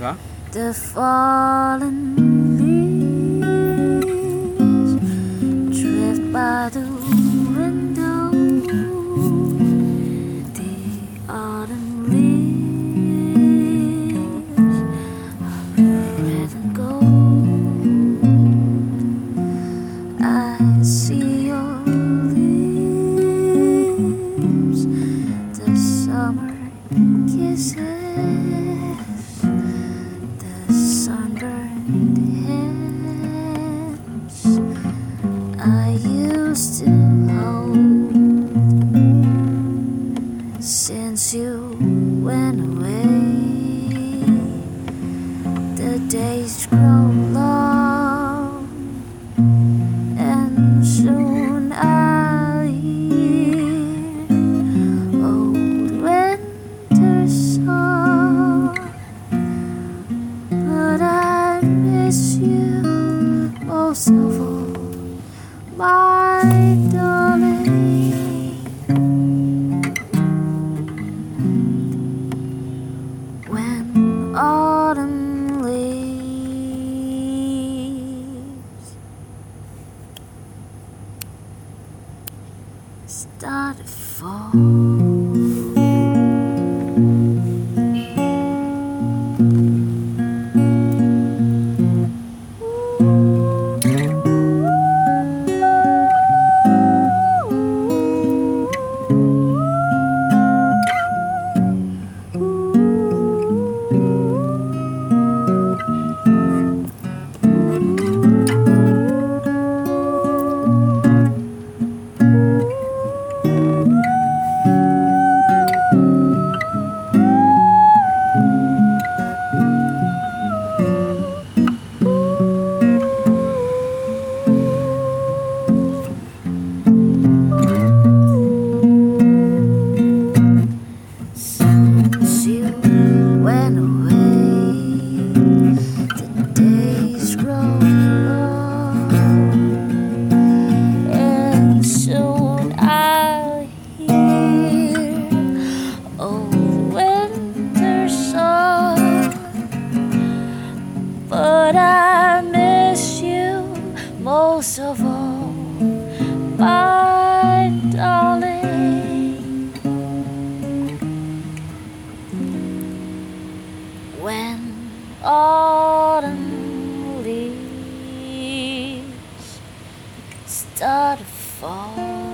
the fallen leaves drift by the window. The autumn leaves are red and gold. I used to hold since you went away. The days grow my darling. When autumn leaves start to fall. But I miss you most of all, my darling. when autumn leaves start to fall.